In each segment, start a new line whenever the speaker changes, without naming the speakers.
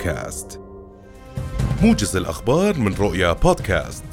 بودكاست. موجز الأخبار من رؤيا بودكاست.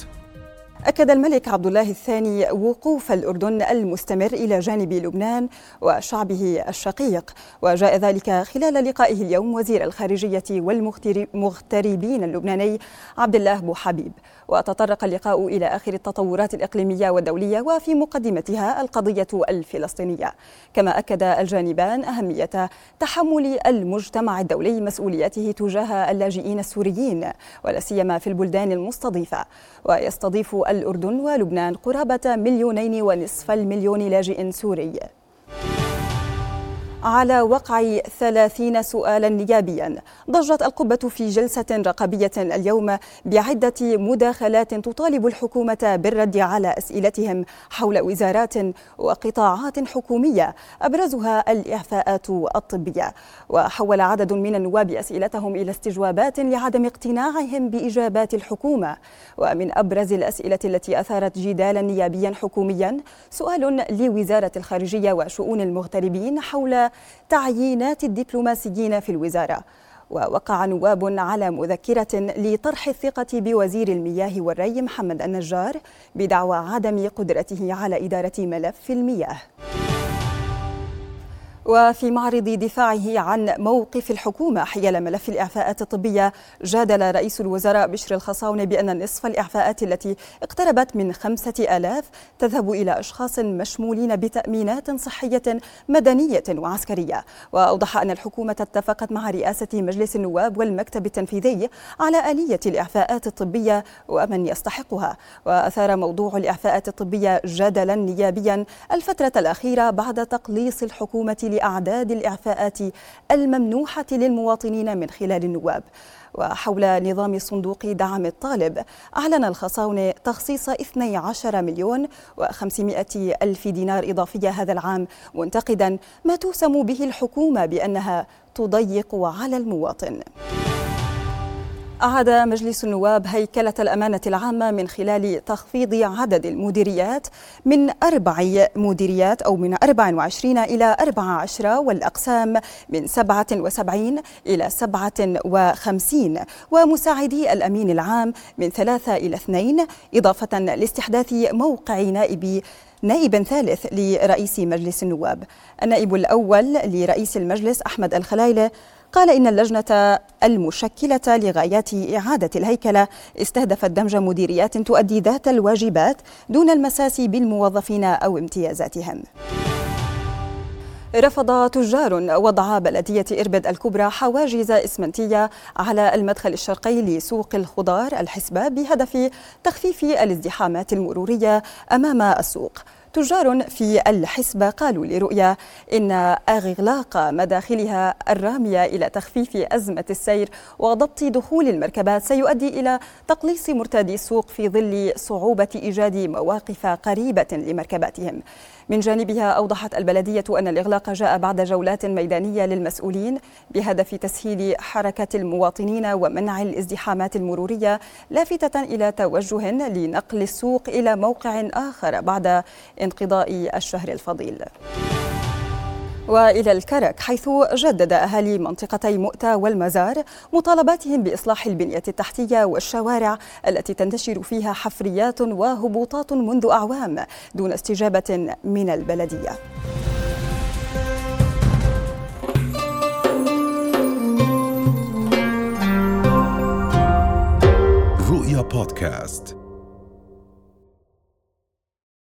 أكد الملك عبد الله الثاني وقوف الأردن المستمر إلى جانب لبنان وشعبه الشقيق. وجاء ذلك خلال لقائه اليوم وزير الخارجية والمغتربين اللبناني عبد الله بو حبيب. وتطرق اللقاء إلى آخر التطورات الإقليمية والدولية وفي مقدمتها القضية الفلسطينية. كما أكد الجانبان أهمية تحمل المجتمع الدولي مسؤوليته تجاه اللاجئين السوريين ولا سيما في البلدان المستضيفة. ويستضيف الأردن ولبنان قرابة مليونين ونصف المليون لاجئ سوري. على وقع ثلاثين سؤالا نيابيا ضجت القبة في جلسة رقابية اليوم بعدة مداخلات تطالب الحكومة بالرد على أسئلتهم حول وزارات وقطاعات حكومية أبرزها الإعفاءات الطبية. وحول عدد من النواب أسئلتهم إلى استجوابات لعدم اقتناعهم بإجابات الحكومة. ومن أبرز الأسئلة التي أثارت جدالا نيابيا حكوميا سؤال لوزارة الخارجية وشؤون المغتربين حول تعيينات الدبلوماسيين في الوزارة. ووقع نواب على مذكرة لطرح الثقة بوزير المياه والري محمد النجار بدعوى عدم قدرته على إدارة ملف المياه. وفي معرض دفاعه عن موقف الحكومة حيال ملف الإعفاءات الطبية جادل رئيس الوزراء بشر الخصاونة بأن نصف الإعفاءات التي اقتربت من خمسة آلاف تذهب إلى أشخاص مشمولين بتأمينات صحية مدنية وعسكرية. وأوضح أن الحكومة اتفقت مع رئاسة مجلس النواب والمكتب التنفيذي على آلية الإعفاءات الطبية ومن يستحقها. وأثار موضوع الإعفاءات الطبية جدلا نيابيا الفترة الأخيرة بعد تقليص الحكومة لأعداد الإعفاءات الممنوحة للمواطنين من خلال النواب. وحول نظام صندوق دعم الطالب أعلن الخصاونة تخصيص 12 مليون و500 ألف دينار إضافية هذا العام منتقدا ما توسم به الحكومة بأنها تضيق على المواطن. أعاد مجلس النواب هيكلة الأمانة العامة من خلال تخفيض عدد المديريات من أربع مديريات أو من 24 إلى 14 والأقسام من 77 إلى 57 ومساعدي الأمين العام من ثلاثة إلى اثنين إضافة لاستحداث موقع نائب نائب ثالث لرئيس مجلس النواب. النائب الأول لرئيس المجلس أحمد الخلايلة قال إن اللجنة المشكلة لغايات إعادة الهيكلة استهدفت دمج مديريات تؤدي ذات الواجبات دون المساس بالموظفين أو امتيازاتهم. رفض تجار وضع بلدية إربد الكبرى حواجز إسمنتية على المدخل الشرقي لسوق الخضار الحسبة بهدف تخفيف الازدحامات المرورية أمام السوق تجار في الحسبة قالوا لرؤيا إن إغلاق مداخلها الرامية إلى تخفيف أزمة السير وضبط دخول المركبات سيؤدي إلى تقليص مرتادي السوق في ظل صعوبة إيجاد مواقف قريبة لمركباتهم. من جانبها أوضحت البلدية أن الإغلاق جاء بعد جولات ميدانية للمسؤولين بهدف تسهيل حركة المواطنين ومنع الازدحامات المرورية لافتة إلى توجه لنقل السوق إلى موقع آخر بعد انقضاء الشهر الفضيل وإلى الكرك حيث جدد أهالي منطقتي مؤتة والمزار مطالباتهم بإصلاح البنية التحتية والشوارع التي تنتشر فيها حفريات وهبوطات منذ أعوام دون استجابة من البلدية.
رؤيا بودكاست